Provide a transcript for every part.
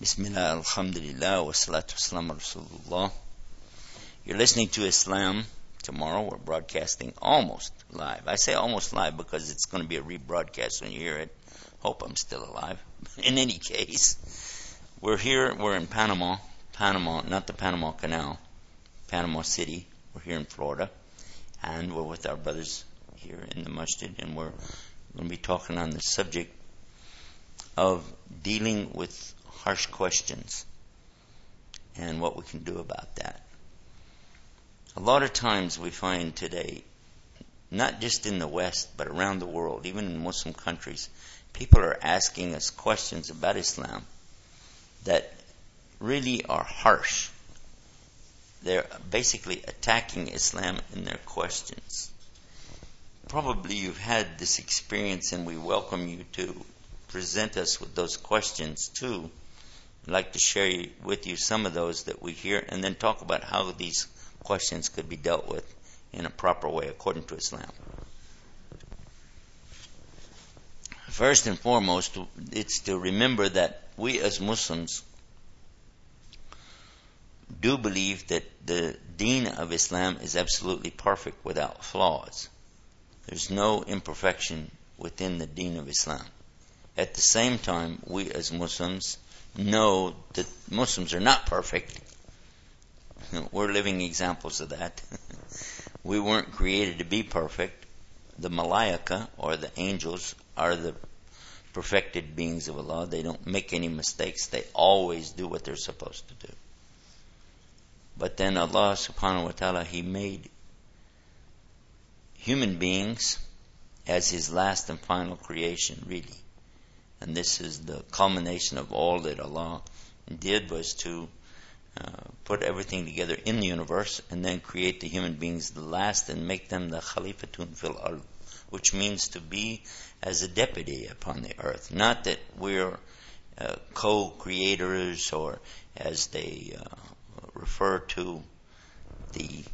Bismillah, Alhamdulillah, wa salatu wasalam Rasulullah. You're listening to Islam. Tomorrow we're broadcasting almost live. I say almost live because it's going to be a rebroadcast when you hear it. Hope I'm still alive. In any case, we're here, we're in Panama, Panama, not the Panama Canal, Panama City. We're here in Florida, and we're with our brothers here in the masjid, and we're going to be talking on the subject of dealing with harsh questions and what we can do about that. A lot of times we find today, not just in the West, but around the world, even in Muslim countries, people are asking us questions about Islam that really are harsh. They're basically attacking Islam in their questions. Probably you've had this experience, and we welcome you to present us with those questions too I'd like to share with you some of those that we hear and then talk about how these questions could be dealt with in a proper way according to Islam. First and foremost, it's to remember that we as Muslims do believe that the deen of Islam is absolutely perfect without flaws. There's no imperfection within the deen of Islam. At the same time, we as Muslims know that Muslims are not perfect. We're living examples of that. we weren't created to be perfect. The malaika, or the angels, are the perfected beings of Allah. They don't make any mistakes. They always do what they're supposed to do. But then Allah subhanahu wa ta'ala, He made human beings as His last and final creation, really. And this is the culmination of all that Allah did was to uh, put everything together in the universe and then create the human beings the last and make them the khalifatun fil ard, which means to be as a deputy upon the earth. Not that we're uh, co-creators or as they uh, refer to the,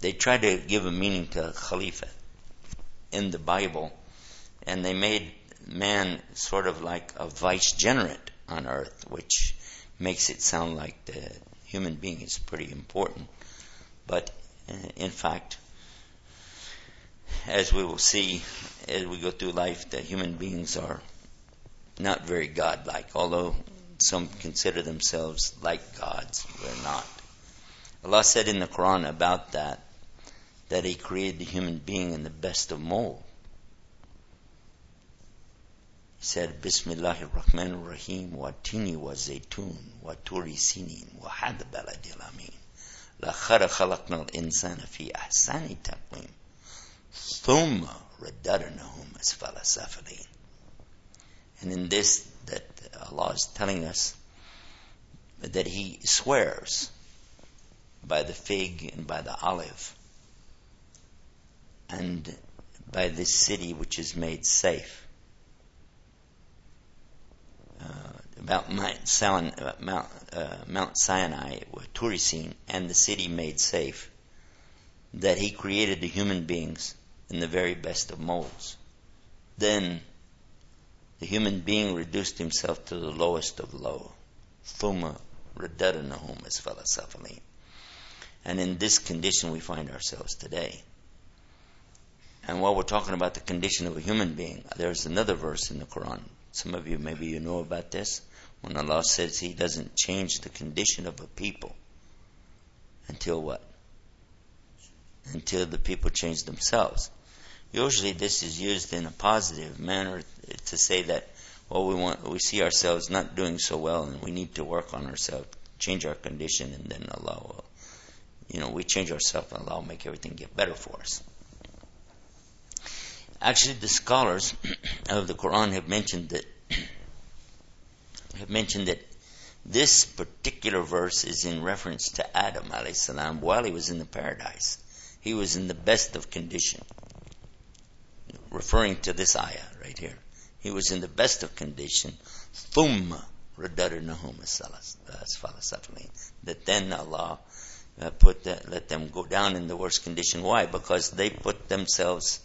they try to give a meaning to khalifa in the Bible and they made man sort of like a vicegerent on earth, which makes it sound like the human being is pretty important. But uh, in fact, as we will see as we go through life, that human beings are not very godlike, although some consider themselves like gods. We're not. Allah said in the Quran about that, that He created the human being in the best of mold He said, Bismillahir Rahmanir Rahim, wa tini wa zaytun, wa turi sinin, wa had baladi amin. لقد خلقنا الإنسان في أحسن تقويم ثم رددناه أسفل سافلين And in this, that Allah is telling us that He swears by the fig and by the olive and by this city which is made safe about Mount, Sinai, Mount, uh, Mount Sinai, Turisin, and the city made safe, that he created the human beings in the very best of molds. Then the human being reduced himself to the lowest of low. Thumma radadnahum as falasafalin. And in this condition we find ourselves today. And while we're talking about the condition of a human being, there's another verse in the Quran. Some of you, maybe you know about this when Allah says He doesn't change the condition of a people until what? Until the people change themselves. Usually, this is used in a positive manner to say that, well, we want, we see ourselves not doing so well, and we need to work on ourselves, change our condition, and then Allah will, you know, we change ourselves, and Allah will make everything get better for us. Actually, the scholars of the Quran have mentioned that have mentioned that this particular verse is in reference to Adam salam while he was in the paradise. He was in the best of condition. Referring to this ayah right here. He was in the best of condition. ثُمَّ رَدَّرْنَهُمْ That then Allah uh, put that, let them go down in the worst condition. Why? Because they put themselves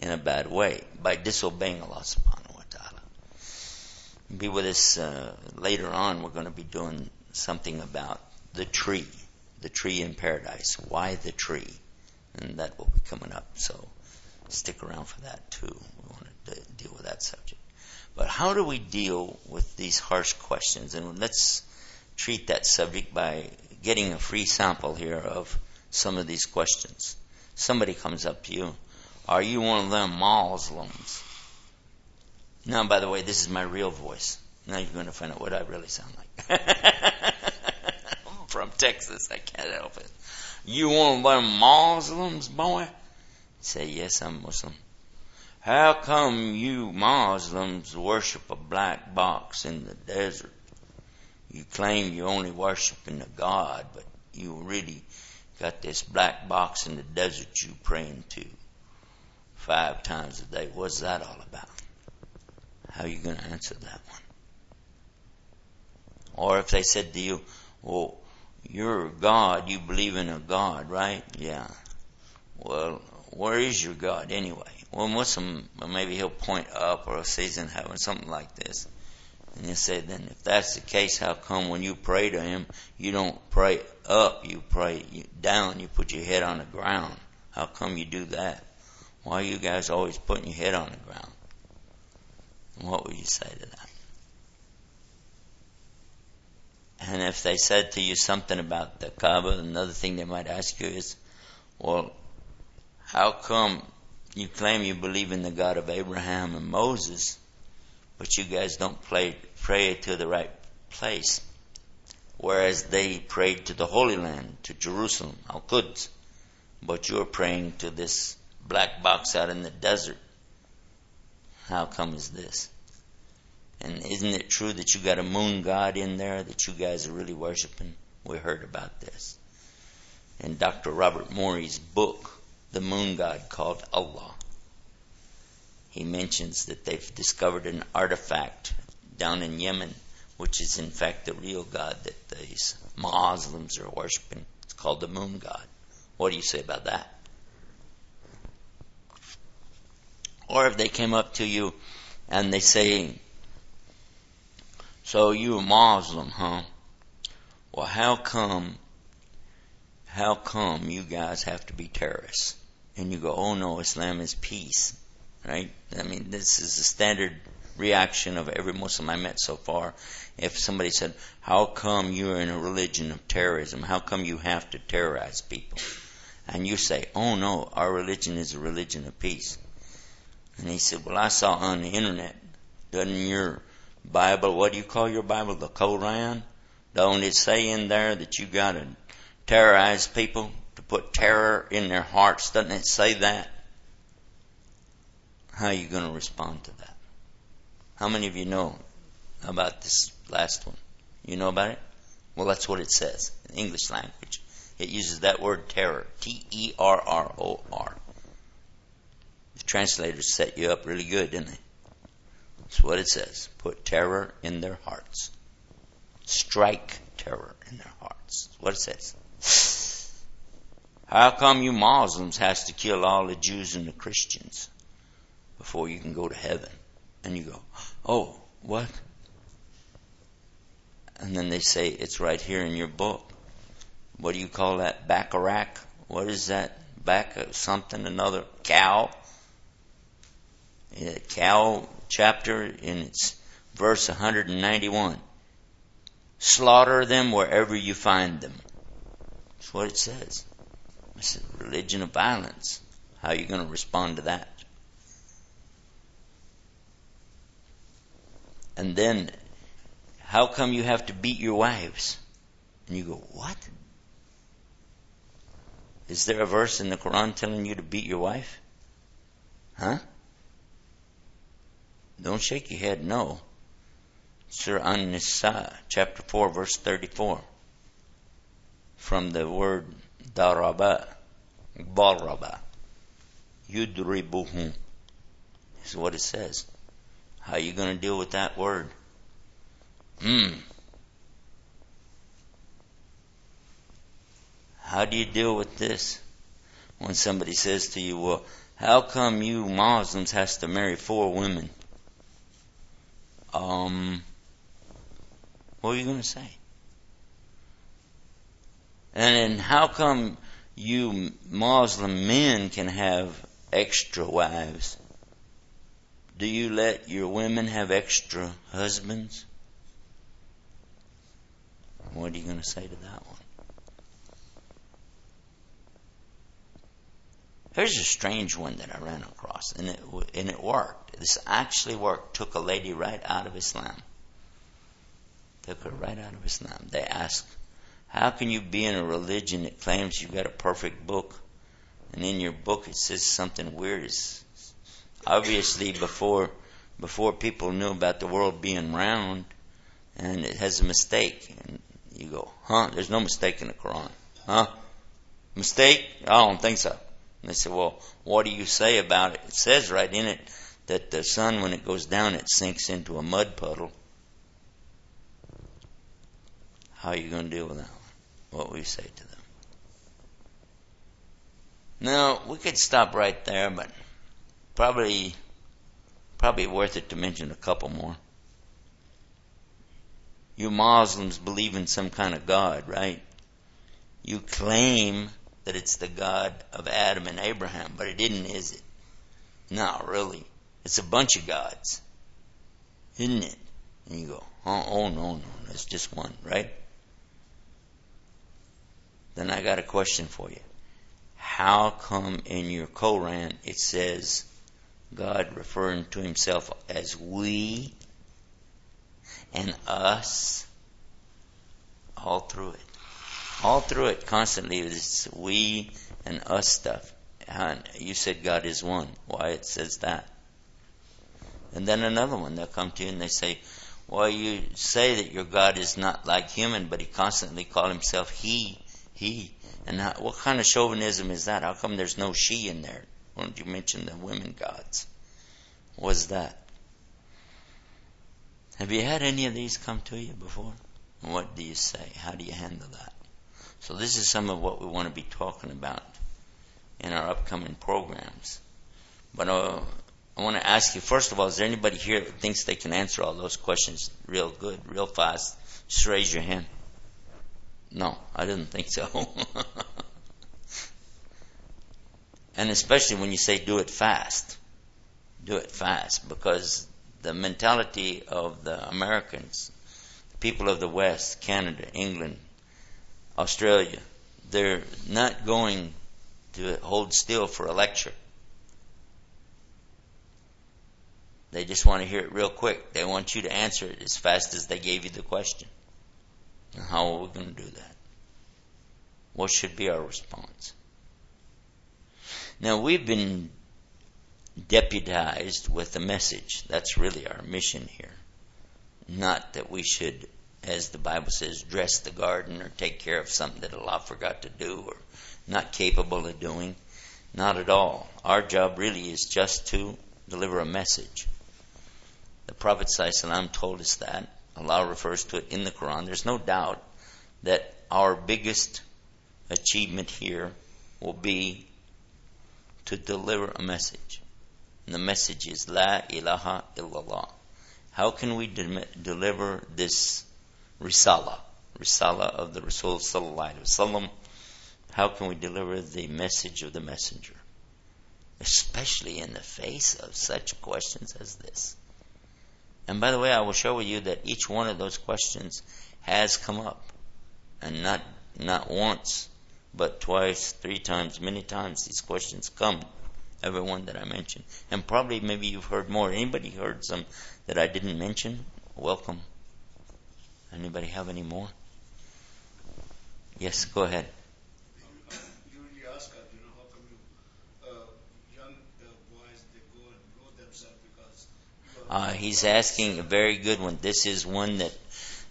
in a bad way by disobeying Allah subhanahu wa ta'ala. be with us uh, later on. We're going to be doing something about the tree, the tree in paradise. Why the tree? And that will be coming up. So stick around for that too. We want to deal with that subject. But how do we deal with these harsh questions? And let's treat that subject by getting a free sample here of some of these questions. Somebody comes up to you, are you one of them Muslims? Now, by the way, this is my real voice. Now you're going to find out what I really sound like. I'm from Texas. I can't help it. You one of them Muslims, boy? Say, yes, I'm Muslim. How come you Muslims worship a black box in the desert? You claim you're only worshiping a God, but you really got this black box in the desert you praying to five times a day. What's that all about? How are you going to answer that one? Or if they said to you, well, you're a God, you believe in a God, right? Yeah. Well, where is your God anyway? Well, Muslim, maybe he'll point up or say he's in heaven, something like this. And you say, then if that's the case, how come when you pray to him, you don't pray up, you pray down, you put your head on the ground? How come you do that? Why are you guys always putting your head on the ground? What would you say to that? And if they said to you something about the Kaaba, another thing they might ask you is, well, how come you claim you believe in the God of Abraham and Moses, but you guys don't pray, pray to the right place? Whereas they prayed to the Holy Land, to Jerusalem, Al Quds, but you're praying to this black box out in the desert. How come is this? And isn't it true that you got a moon god in there that you guys are really worshiping? We heard about this. In Dr. Robert Morey's book, The Moon God Called Allah, he mentions that they've discovered an artifact down in Yemen, which is in fact the real God that these Muslims are worshiping. It's called the moon god. What do you say about that? Or if they came up to you and they say, so you a Muslim, huh? Well, how come, how come you guys have to be terrorists? And you go, oh no, Islam is peace, right? I mean, this is the standard reaction of every Muslim I met so far. If somebody said, how come you're in a religion of terrorism? How come you have to terrorize people? And you say, oh no, our religion is a religion of peace. And he said, well, I saw on the internet, doesn't your Bible, what do you call your Bible? The Koran? Don't it say in there that you gotta terrorize people to put terror in their hearts? Doesn't it say that? How are you going to respond to that? How many of you know about this last one? You know about it? Well, that's what it says in English language. It uses that word terror. T E R R O R. Translators set you up really good, didn't they? That's what it says. Put terror in their hearts. Strike terror in their hearts. That's what it says. How come you Muslims has to kill all the Jews and the Christians before you can go to heaven? And you go, oh, what? And then they say, it's right here in your book. What do you call that? Bacharach? What is that? Back something, another cow? Cow chapter in verse 191. Slaughter them wherever you find them. That's what it says. It's a religion of violence. How are you going to respond to that? And then, how come you have to beat your wives? And you go, what? Is there a verse in the Quran telling you to beat your wife? Huh? Don't shake your head, no. Surah An-Nisa, chapter 4, verse 34. From the word daraba, baraba, yudribuhum, is what it says. How you going to deal with that word? Hmm. How do you deal with this? When somebody says to you, well, how come you Muslims has to marry four women? Um, what are you going to say? And then how come you Muslim men can have extra wives? Do you let your women have extra husbands? What are you going to say to that one? Here's a strange one that I ran across, and it and it worked. This actually worked. Took a lady right out of Islam. Took her right out of Islam. They asked, "How can you be in a religion that claims you've got a perfect book, and in your book it says something weird?" It's obviously before before people knew about the world being round, and it has a mistake. And you go, "Huh? There's no mistake in the Quran, huh? Mistake? I don't think so." And they said, Well, what do you say about it? It says right in it that the sun, when it goes down, it sinks into a mud puddle. How are you going to deal with that? What will you say to them? Now, we could stop right there, but probably probably worth it to mention a couple more. You Muslims believe in some kind of God, right? You claim that it's the God of Adam and Abraham, but it isn't, is it? No, really. It's a bunch of gods, isn't it? And you go, oh, oh no, no, it's just one, right? Then I got a question for you. How come in your Koran it says God referring to himself as we and us all through it? All through it constantly it's we and us stuff. And you said God is one. Why it says that? And then another one, they'll come to you and they say, well, you say that your God is not like human, but he constantly call himself he, he. And how, what kind of chauvinism is that? How come there's no she in there? Why don't you mention the women gods? What's that? Have you had any of these come to you before? What do you say? How do you handle that? So this is some of what we want to be talking about in our upcoming programs. But uh, I want to ask you, first of all, is there anybody here that thinks they can answer all those questions real good, real fast? Just raise your hand. No, I didn't think so. and especially when you say do it fast. Do it fast because the mentality of the Americans, the people of the West, Canada, England, Australia. They're not going to hold still for a lecture. They just want to hear it real quick. They want you to answer it as fast as they gave you the question. How are we going to do that? What should be our response? Now, we've been deputized with a message. That's really our mission here. Not that we should as the Bible says, dress the garden or take care of something that Allah forgot to do or not capable of doing. Not at all. Our job really is just to deliver a message. The Prophet ﷺ told us that. Allah refers to it in the Quran. There's no doubt that our biggest achievement here will be to deliver a message. And the message is La ilaha illallah. How can we de- deliver this risala, risala of the Rasul sallallahu alaihi wasallam. How can we deliver the message of the messenger? Especially in the face of such questions as this. And by the way, I will show you that each one of those questions has come up. And not, not once, but twice, three times, many times these questions come. Every one that I mentioned. And probably maybe you've heard more. Anybody heard some that I didn't mention? Welcome. Anybody have any more? Yes, go ahead. Uh, he's asking a very good one. This is one that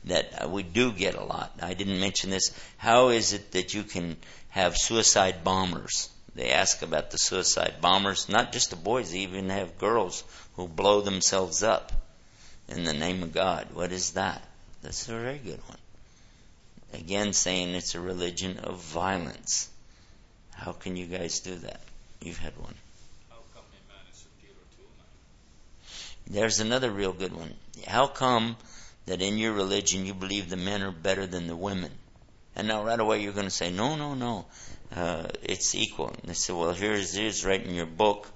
that uh, we do get a lot. I didn't mention this. How is it that you can have suicide bombers? They ask about the suicide bombers. Not just the boys, they even have girls who blow themselves up in the name of God. What is that? That's a very good one. Again, saying it's a religion of violence. How can you guys do that? You've had one. There's another real good one. How come that in your religion you believe the men are better than the women? And now right away you're going to say, no, no, no, uh, it's equal. And they say, well, here's it is right in your book,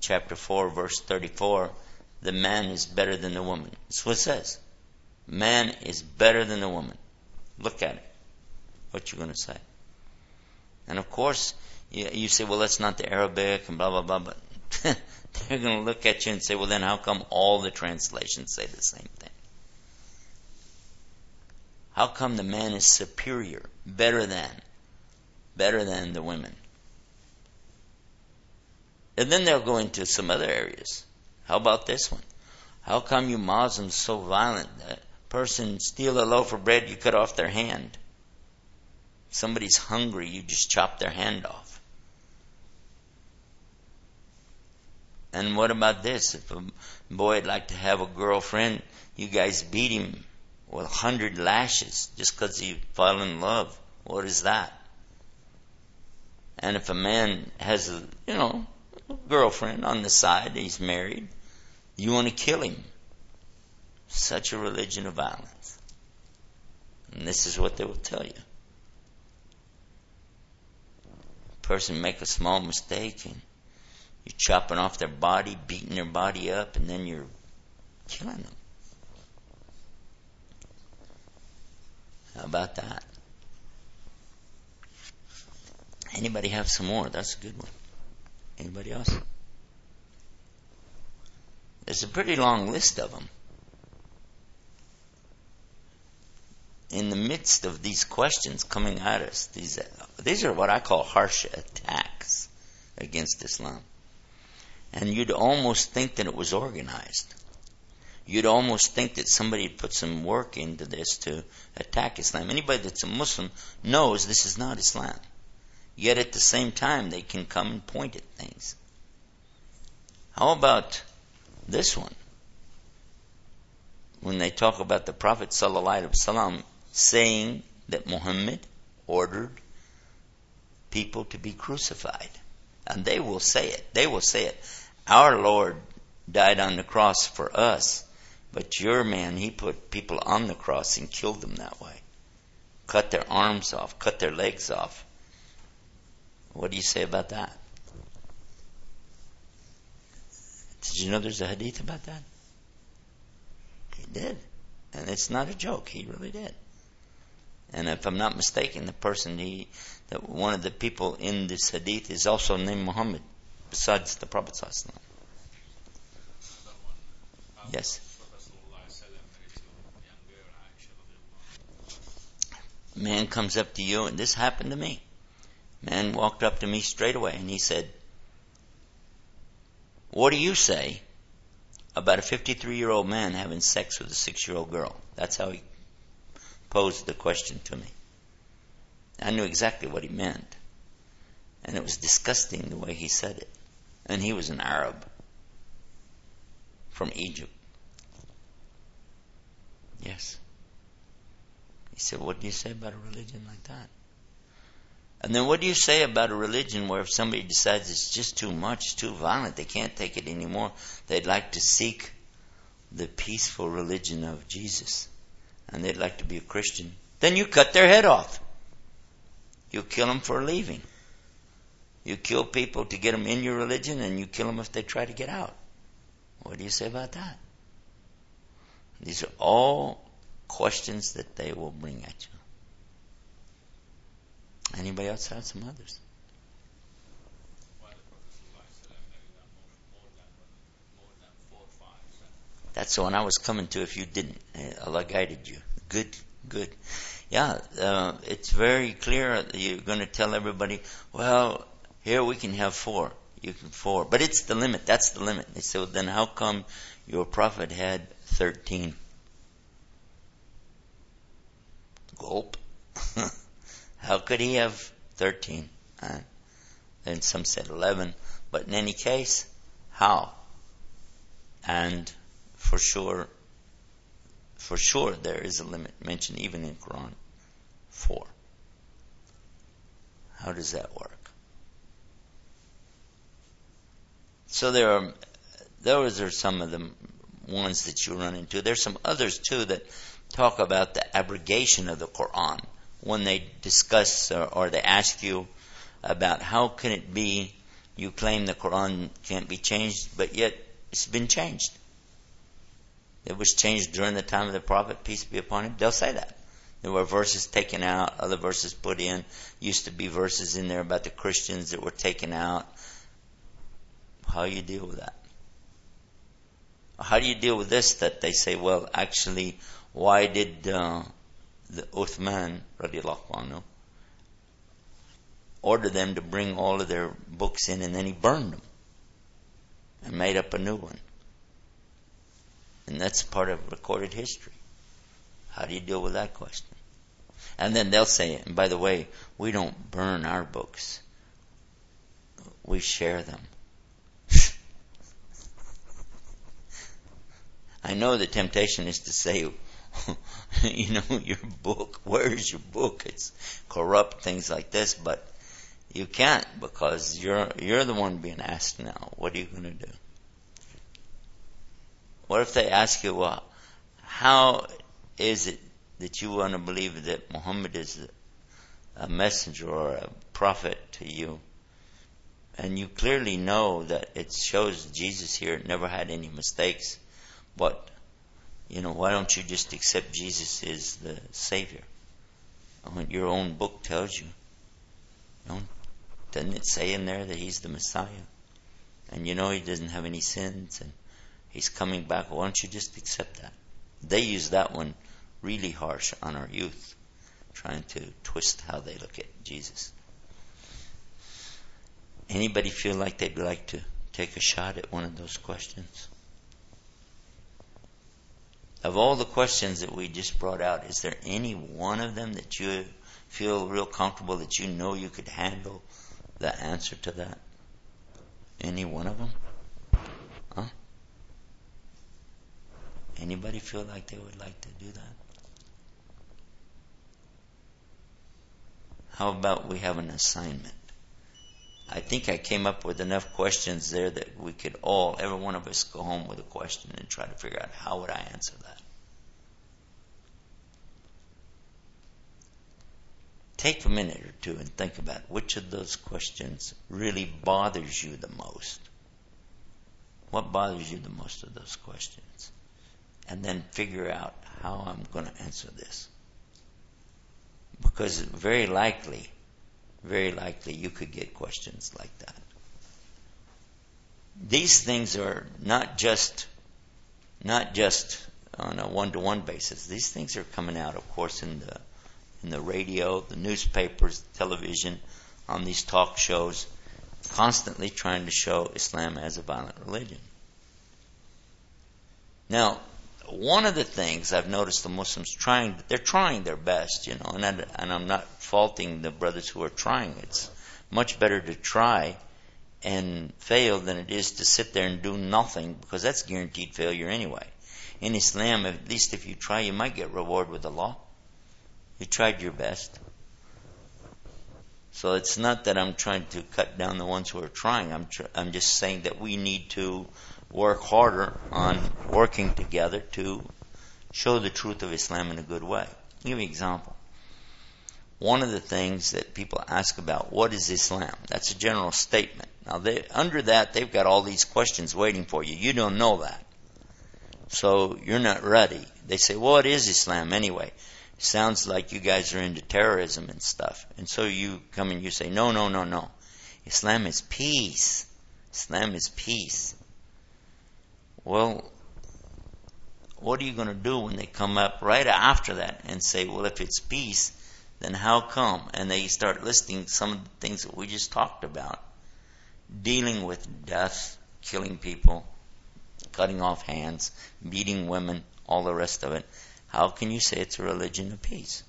chapter 4, verse 34. The man is better than the woman. That's what it says. Man is better than the woman. Look at it. What you going to say? And of course, you, you say, well, that's not the Arabic and blah, blah, blah, but they're going to look at you and say, well, then how come all the translations say the same thing? How come the man is superior, better than, better than the women? And then they'll go into some other areas. How about this one? How come you Muslims so violent? Person steal a loaf of bread, you cut off their hand. Somebody's hungry, you just chop their hand off. And what about this? If a boy would like to have a girlfriend, you guys beat him with a hundred lashes just because he fell in love. What is that? And if a man has a, you know, girlfriend on the side, he's married, you want to kill him. Such a religion of violence. And this is what they will tell you. A person make a small mistake and you're chopping off their body, beating their body up, and then you're killing them. How about that? Anybody have some more? That's a good one. Anybody else? There's a pretty long list of them. In the midst of these questions coming at us, these these are what I call harsh attacks against Islam. And you'd almost think that it was organized. You'd almost think that somebody put some work into this to attack Islam. Anybody that's a Muslim knows this is not Islam. Yet at the same time, they can come and point at things. How about this one? When they talk about the Prophet ﷺ saying that Muhammad ordered people to be crucified. And they will say it. They will say it. Our Lord died on the cross for us, but your man, he put people on the cross and killed them that way. Cut their arms off, cut their legs off. What do you say about that? Did you know there's a hadith about that? He did. And it's not a joke. He really did. And if I'm not mistaken, the person he, that one of the people in this hadith is also named Muhammad, besides the Prophet Yes. Man comes up to you, and this happened to me. Man walked up to me straight away, and he said, "What do you say about a 53-year-old man having sex with a six-year-old girl?" That's how he posed the question to me. I knew exactly what he meant. And it was disgusting the way he said it. And he was an Arab from Egypt. Yes. He said, What do you say about a religion like that? And then what do you say about a religion where if somebody decides it's just too much, too violent, they can't take it anymore, they'd like to seek the peaceful religion of Jesus? And they'd like to be a Christian, then you cut their head off. You kill them for leaving. You kill people to get them in your religion, and you kill them if they try to get out. What do you say about that? These are all questions that they will bring at you. Anybody else have some others? That's the one I was coming to if you didn't. Allah guided you. Good, good. Yeah, uh, it's very clear you're going to tell everybody, well, here we can have four. You can four. But it's the limit. That's the limit. They say, well, then how come your prophet had 13? Gulp. how could he have 13? Uh, and some said 11. But in any case, how? And for sure, for sure there is a limit mentioned even in Quran. Four. How does that work? So there are those are some of the ones that you run into. There's some others too that talk about the abrogation of the Quran when they discuss or, or they ask you about how can it be you claim the Quran can't be changed, but yet it's been changed. It was changed during the time of the Prophet, peace be upon him. They'll say that. There were verses taken out, other verses put in. Used to be verses in there about the Christians that were taken out. How do you deal with that? How do you deal with this that they say, well, actually, why did uh, the Uthman, radiallahu anhu, order them to bring all of their books in and then he burned them and made up a new one? And that's part of recorded history. How do you deal with that question? And then they'll say, and by the way, we don't burn our books. We share them. I know the temptation is to say, you know, your book, where is your book? It's corrupt, things like this, but you can't because you're, you're the one being asked now. What are you going to do? What if they ask you, well, how is it that you want to believe that Muhammad is a messenger or a prophet to you? And you clearly know that it shows Jesus here never had any mistakes, but you know, why don't you just accept Jesus as the Savior? What your own book tells you. Doesn't it say in there that He's the Messiah? And you know He doesn't have any sins and He's coming back. Why don't you just accept that? They use that one really harsh on our youth, trying to twist how they look at Jesus. Anybody feel like they'd like to take a shot at one of those questions? Of all the questions that we just brought out, is there any one of them that you feel real comfortable that you know you could handle the answer to that? Any one of them? Anybody feel like they would like to do that? How about we have an assignment? I think I came up with enough questions there that we could all, every one of us, go home with a question and try to figure out how would I answer that. Take a minute or two and think about which of those questions really bothers you the most. What bothers you the most of those questions? And then figure out how I'm going to answer this. Because very likely, very likely you could get questions like that. These things are not just, not just on a one-to-one basis. These things are coming out, of course, in the in the radio, the newspapers, television, on these talk shows, constantly trying to show Islam as a violent religion. Now, one of the things I've noticed the Muslims trying, they're trying their best, you know, and, I, and I'm not faulting the brothers who are trying. It's much better to try and fail than it is to sit there and do nothing because that's guaranteed failure anyway. In Islam, at least if you try, you might get reward with Allah. You tried your best. So it's not that I'm trying to cut down the ones who are trying. I'm tr- I'm just saying that we need to work harder on working together to show the truth of Islam in a good way. I'll give you an example. One of the things that people ask about, what is Islam? That's a general statement. Now, they, under that, they've got all these questions waiting for you. You don't know that. So you're not ready. They say, well, what is Islam anyway? Sounds like you guys are into terrorism and stuff. And so you come and you say, no, no, no, no. Islam is peace. Islam is peace. Well, what are you going to do when they come up right after that and say, well, if it's peace, then how come? And they start listing some of the things that we just talked about dealing with death, killing people, cutting off hands, beating women, all the rest of it. How can you say it's a religion of peace?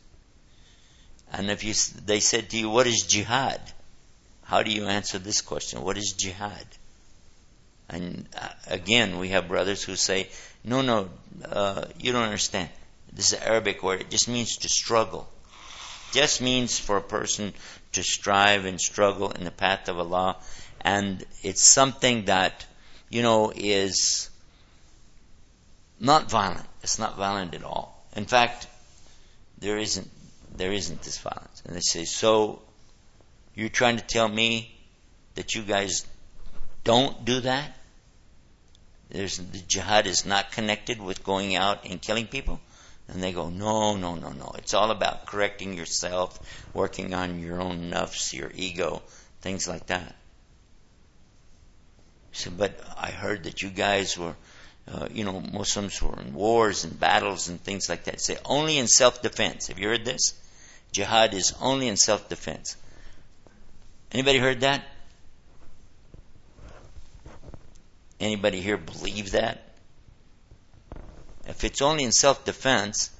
And if you, they said to you, what is jihad? How do you answer this question? What is jihad? And uh, again, we have brothers who say, no, no, uh, you don't understand. This is an Arabic word. It just means to struggle. It Just means for a person to strive and struggle in the path of Allah. And it's something that you know, is not violent. It's not violent at all. In fact, there isn't there isn't this violence. And they say, so you're trying to tell me that you guys don't do that? There's, the jihad is not connected with going out and killing people? And they go, no, no, no, no. It's all about correcting yourself, working on your own nafs, your ego, things like that. So, but I heard that you guys were, uh, you know, Muslims were in wars and battles and things like that. Say only in self-defense. Have you heard this? Jihad is only in self-defense. Anybody heard that? Anybody here believe that? If it's only in self-defense,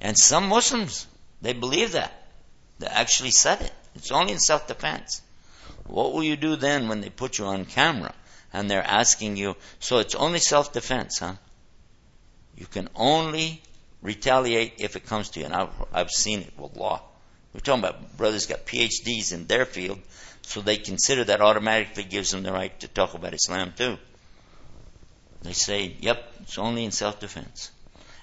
and some Muslims, they believe that. They actually said it. It's only in self-defense. What will you do then when they put you on camera and they're asking you, so it's only self-defense, huh? You can only retaliate if it comes to you. And I've, I've seen it with law. We're talking about brothers got PhDs in their field, so they consider that automatically gives them the right to talk about Islam too. They say, yep, it's only in self defense.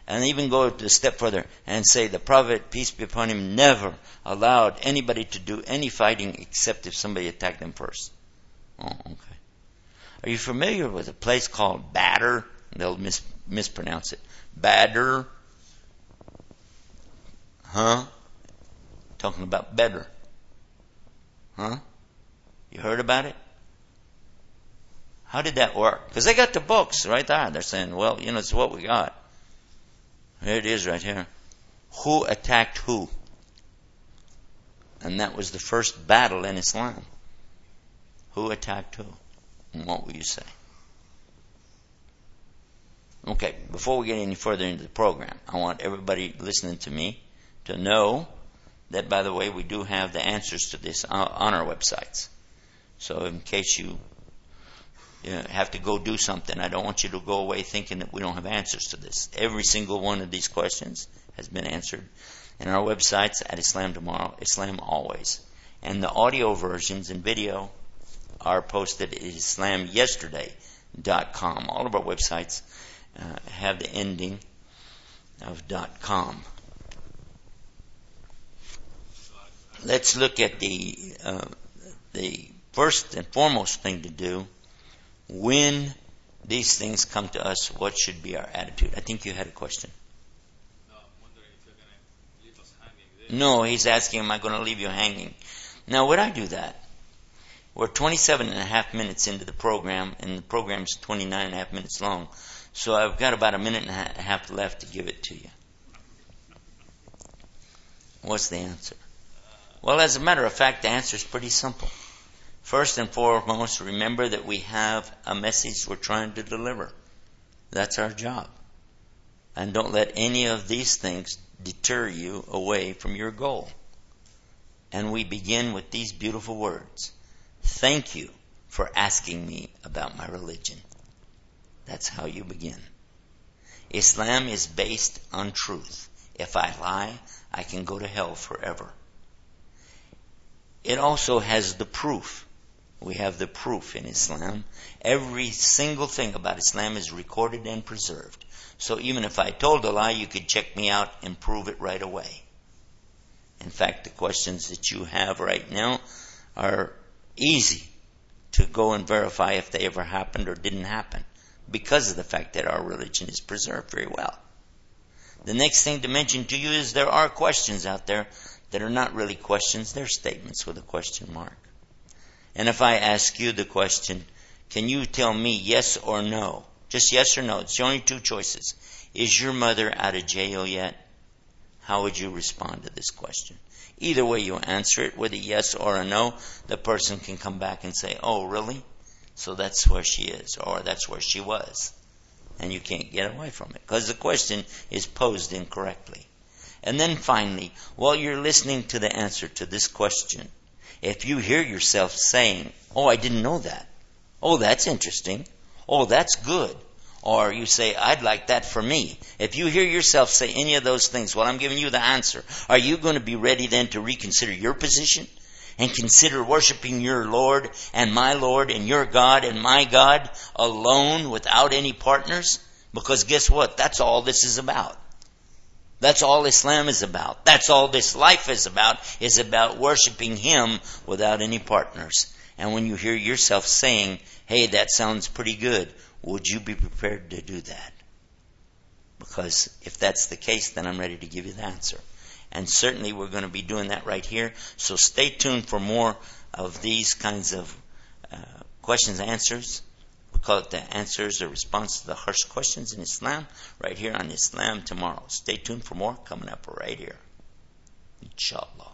And even go a step further and say the Prophet, peace be upon him, never allowed anybody to do any fighting except if somebody attacked them first. Oh, okay. Are you familiar with a place called Badr? They'll mis- mispronounce it. Badr. Huh? Talking about better. Huh? You heard about it? How did that work? Because they got the books right there. They're saying, well, you know, it's what we got. Here it is right here. Who attacked who? And that was the first battle in Islam. Who attacked who? And what will you say? Okay, before we get any further into the program, I want everybody listening to me to know that, by the way, we do have the answers to this on our websites. So, in case you you have to go do something. I don't want you to go away thinking that we don't have answers to this. Every single one of these questions has been answered And our websites at Islam Tomorrow, Islam Always. And the audio versions and video are posted at islamyesterday.com. All of our websites uh, have the ending of .com. Let's look at the uh, the first and foremost thing to do when these things come to us, what should be our attitude? I think you had a question. No, he's asking, am I going to leave you hanging? Now, would I do that? We're 27 and a half minutes into the program, and the program's 29 and a half minutes long. So I've got about a minute and a half left to give it to you. What's the answer? Well, as a matter of fact, the answer is pretty simple. First and foremost, remember that we have a message we're trying to deliver. That's our job. And don't let any of these things deter you away from your goal. And we begin with these beautiful words. Thank you for asking me about my religion. That's how you begin. Islam is based on truth. If I lie, I can go to hell forever. It also has the proof we have the proof in Islam. Every single thing about Islam is recorded and preserved. So even if I told a lie, you could check me out and prove it right away. In fact, the questions that you have right now are easy to go and verify if they ever happened or didn't happen because of the fact that our religion is preserved very well. The next thing to mention to you is there are questions out there that are not really questions, they're statements with a question mark. And if I ask you the question, can you tell me yes or no? Just yes or no. It's the only two choices. Is your mother out of jail yet? How would you respond to this question? Either way you answer it with a yes or a no, the person can come back and say, oh, really? So that's where she is, or that's where she was. And you can't get away from it because the question is posed incorrectly. And then finally, while you're listening to the answer to this question, if you hear yourself saying, Oh, I didn't know that. Oh, that's interesting. Oh, that's good. Or you say, I'd like that for me. If you hear yourself say any of those things while I'm giving you the answer, are you going to be ready then to reconsider your position? and consider worshiping your Lord and my Lord and your God and my God alone without any partners? Because guess what? That's all this is about. That's all Islam is about. That's all this life is about, is about worshiping Him without any partners. And when you hear yourself saying, hey, that sounds pretty good, would you be prepared to do that? Because if that's the case, then I'm ready to give you the answer. And certainly we're going to be doing that right here. So stay tuned for more of these kinds of uh, questions and answers. Call it the answers or response to the harsh questions in Islam right here on Islam tomorrow. Stay tuned for more coming up right here. Inshallah.